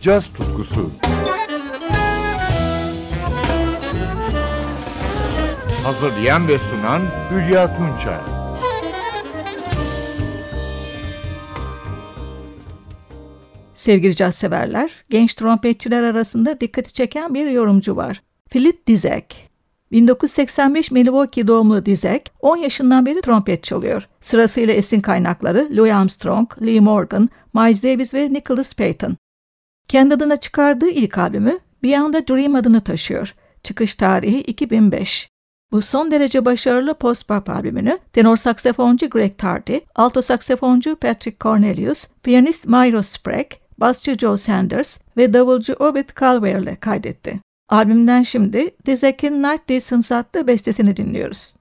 caz tutkusu. Hazırlayan ve sunan Hülya Tunçay. Sevgili caz severler, genç trompetçiler arasında dikkati çeken bir yorumcu var. Philip Dizek. 1985 Milwaukee doğumlu Dizek, 10 yaşından beri trompet çalıyor. Sırasıyla esin kaynakları Louis Armstrong, Lee Morgan, Miles Davis ve Nicholas Payton. Kendi adına çıkardığı ilk albümü Beyond the Dream adını taşıyor. Çıkış tarihi 2005. Bu son derece başarılı post-pop albümünü tenor saksafoncu Greg Tardy, alto saksafoncu Patrick Cornelius, piyanist Myro Sprague, basçı Joe Sanders ve davulcu Obed Calver ile kaydetti. Albümden şimdi Dizek'in Night Distance adlı bestesini dinliyoruz.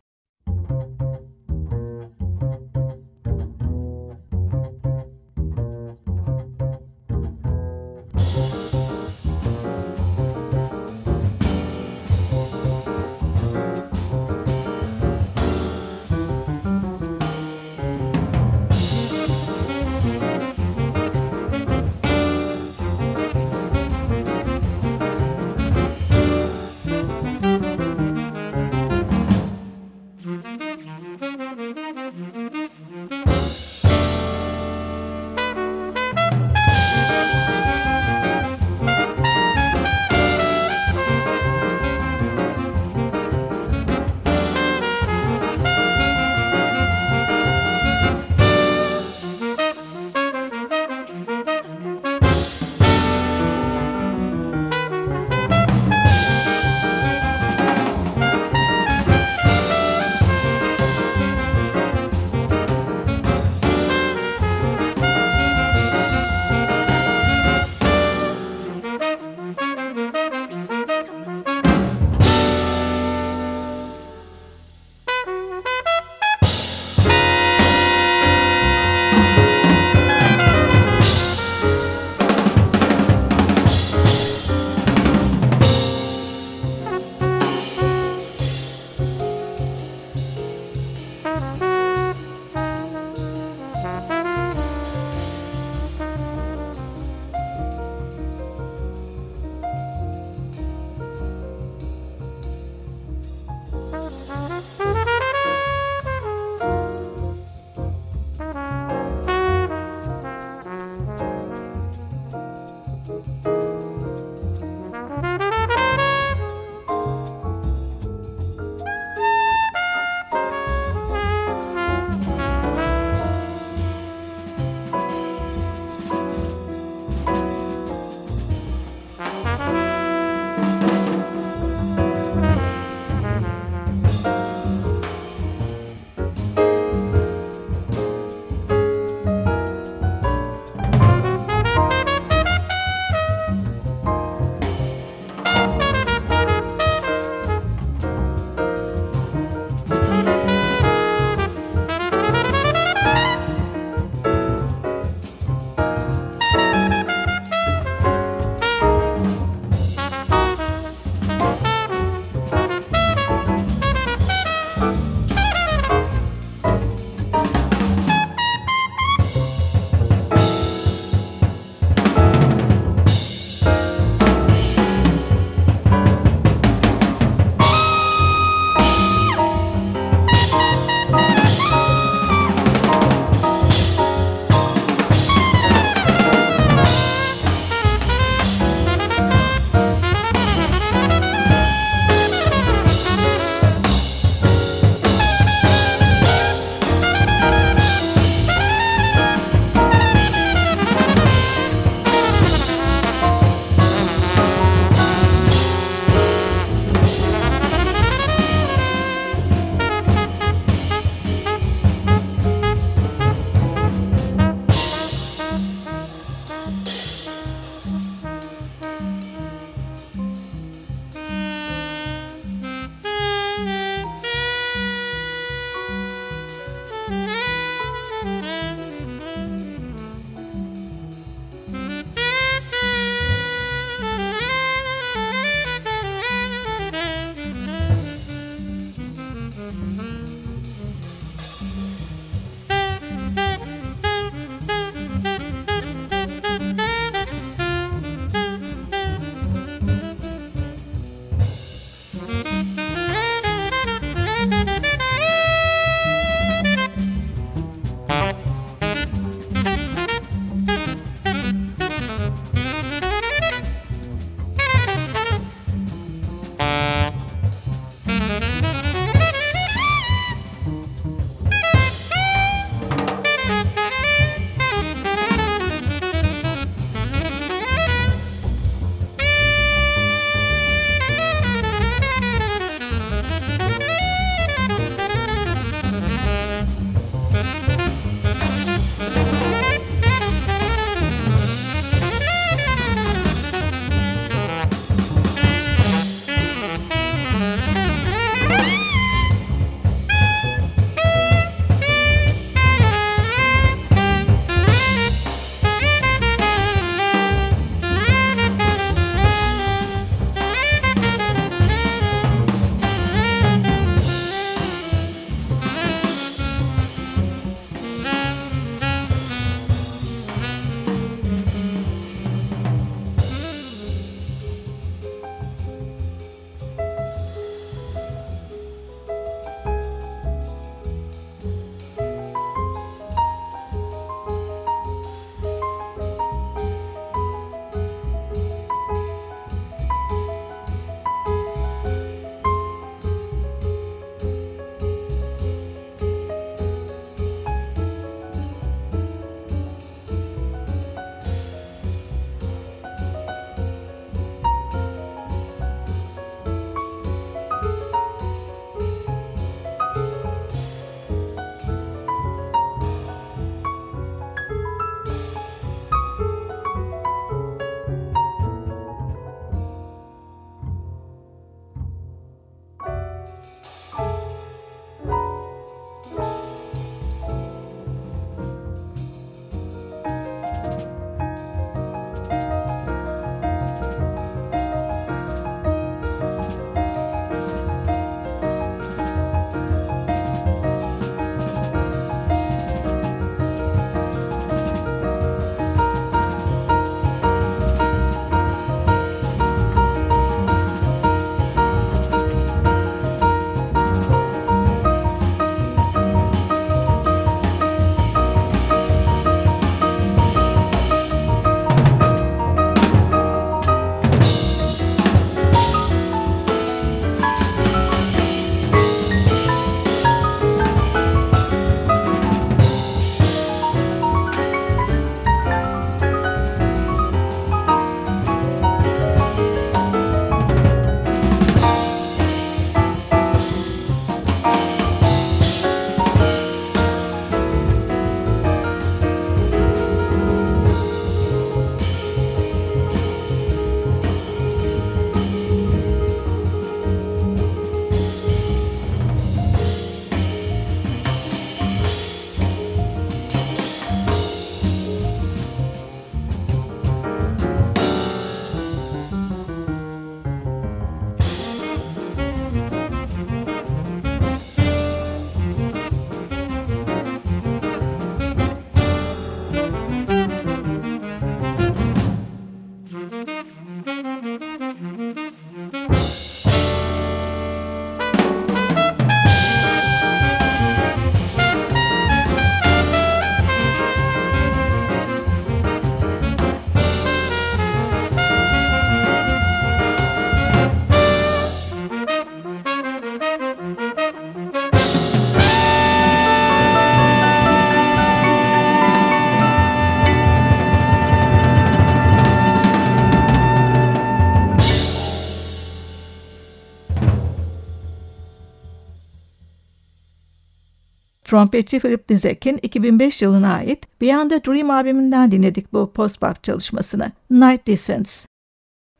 Trompetçi Philip Dizek'in 2005 yılına ait Beyond the Dream albümünden dinledik bu post-bop çalışmasını. Night Descents.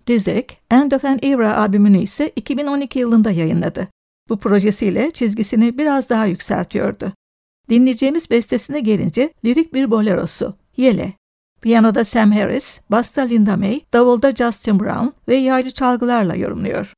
Dizek, End of an Era albümünü ise 2012 yılında yayınladı. Bu projesiyle çizgisini biraz daha yükseltiyordu. Dinleyeceğimiz bestesine gelince lirik bir bolerosu, Yele. Piyanoda Sam Harris, basta Linda May, davulda Justin Brown ve yaylı çalgılarla yorumluyor.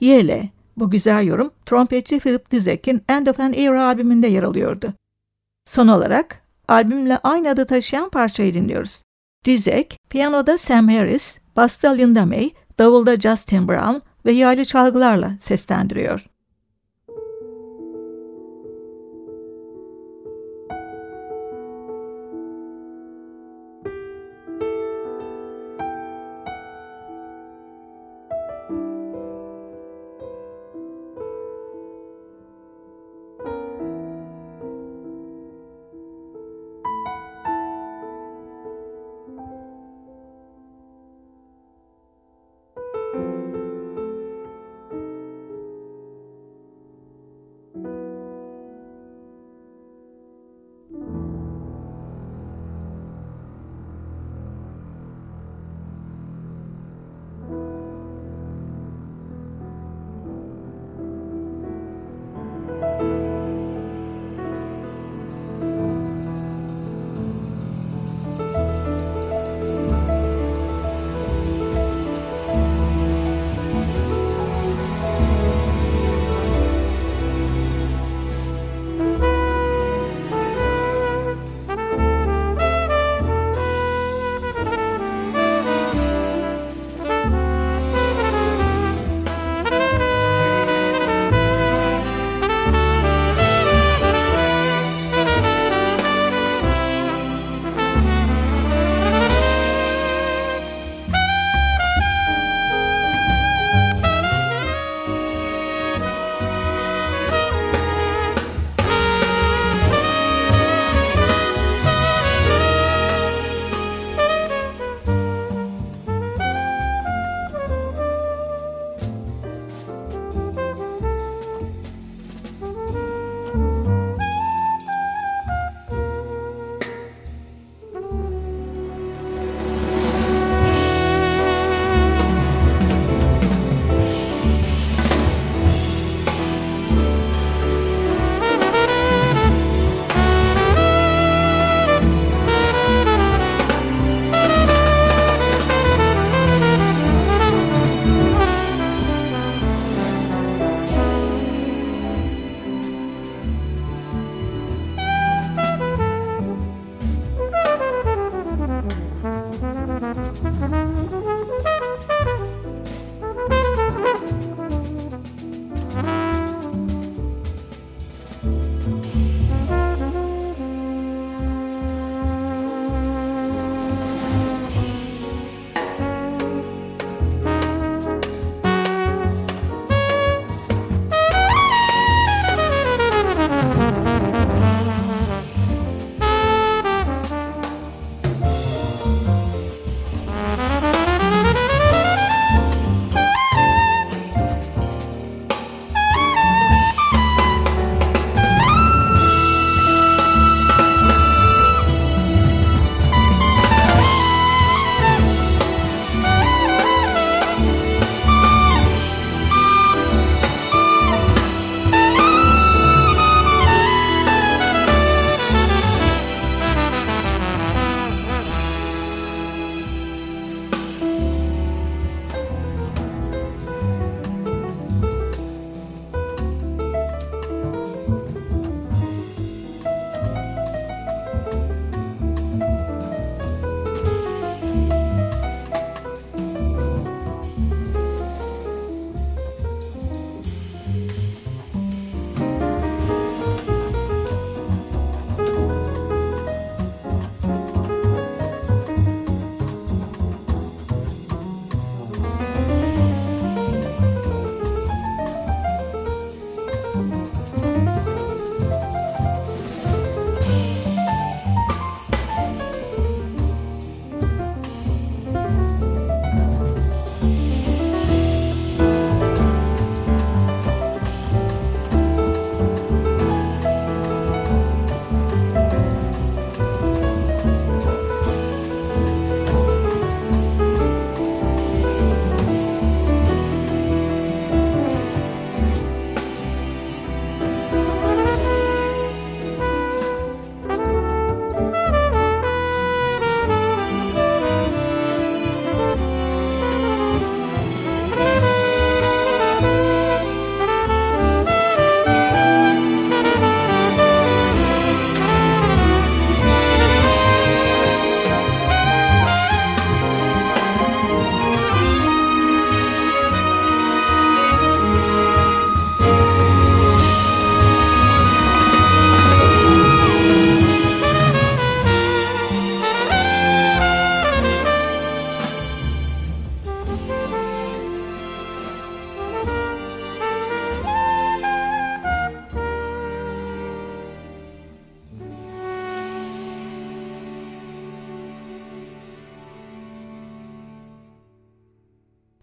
Yele. Bu güzel yorum trompetçi Philip Dizek'in End of an Era albümünde yer alıyordu. Son olarak albümle aynı adı taşıyan parçayı dinliyoruz. Dizek, piyanoda Sam Harris, basta Linda May, davulda Justin Brown ve yaylı çalgılarla seslendiriyor.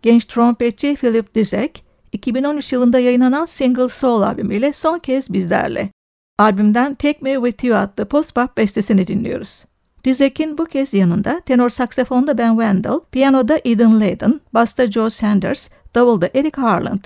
Genç trompetçi Philip Dizek, 2013 yılında yayınlanan Single Soul albümüyle son kez bizlerle. Albümden Take Me With You adlı post-pop bestesini dinliyoruz. Dizek'in bu kez yanında tenor saksafonda Ben Wendell, piyanoda Eden Layden, basta Joe Sanders, davulda Eric Harland.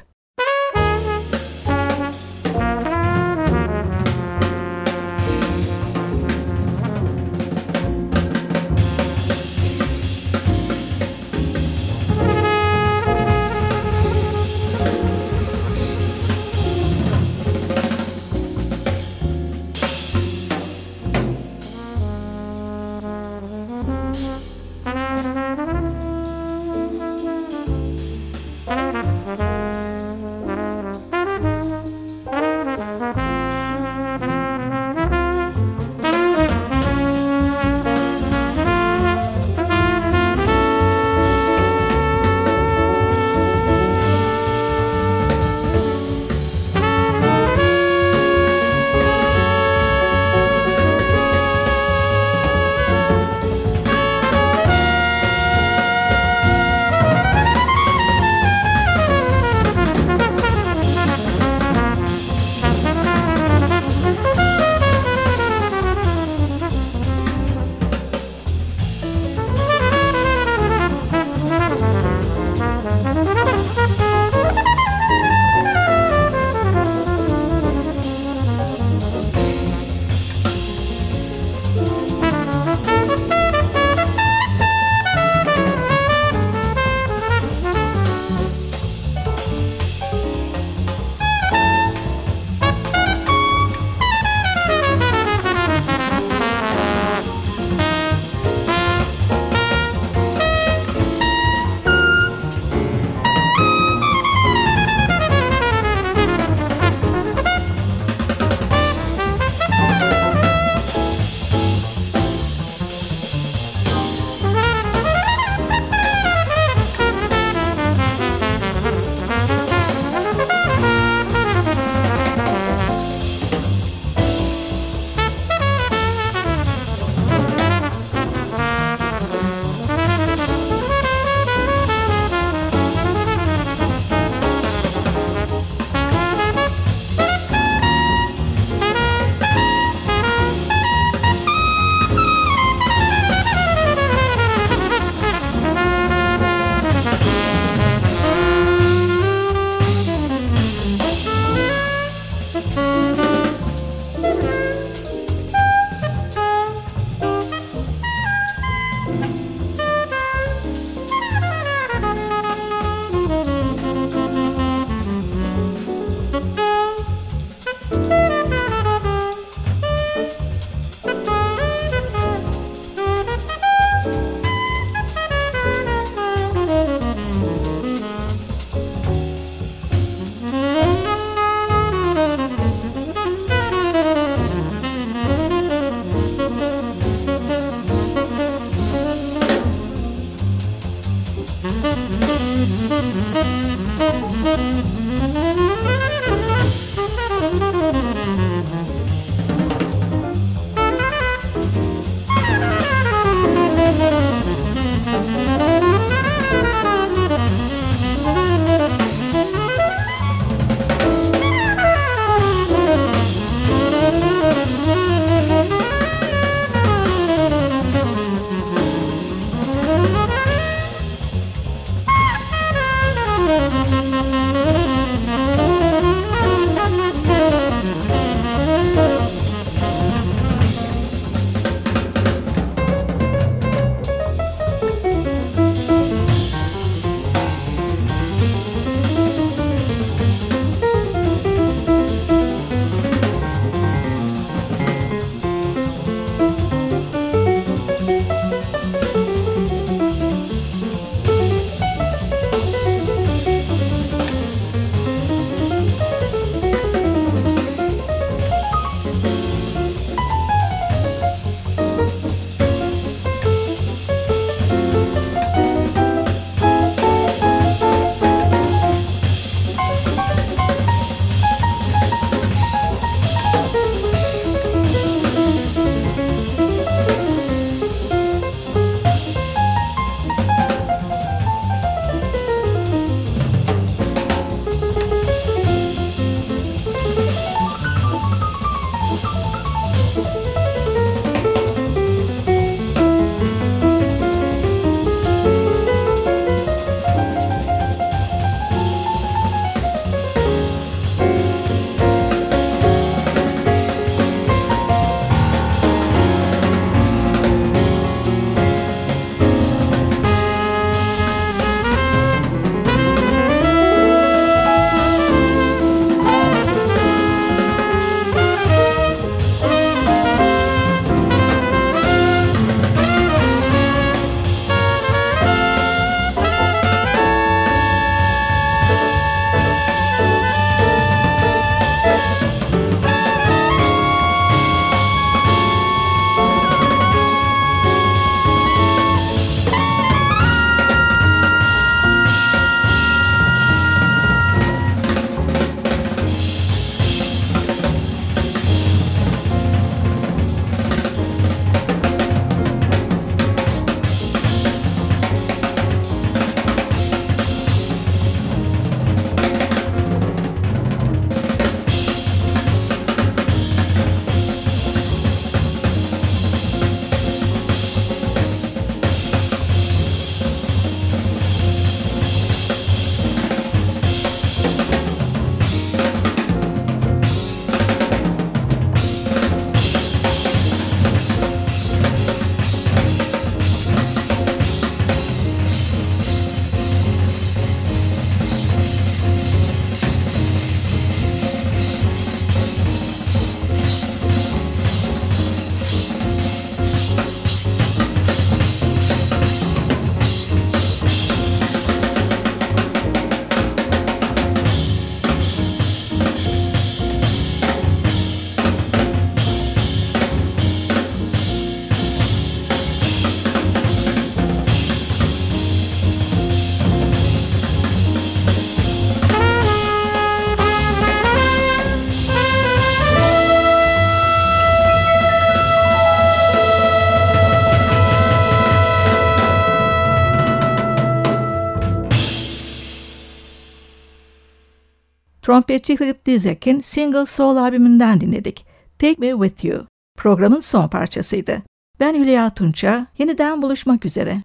Trompetçi Philip Dizek'in Single Soul albümünden dinledik. Take Me With You. Programın son parçasıydı. Ben Hülya Tunça. Yeniden buluşmak üzere.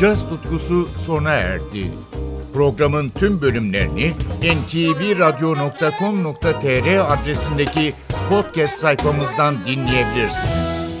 Caz tutkusu sona erdi. Programın tüm bölümlerini ntvradio.com.tr adresindeki podcast sayfamızdan dinleyebilirsiniz.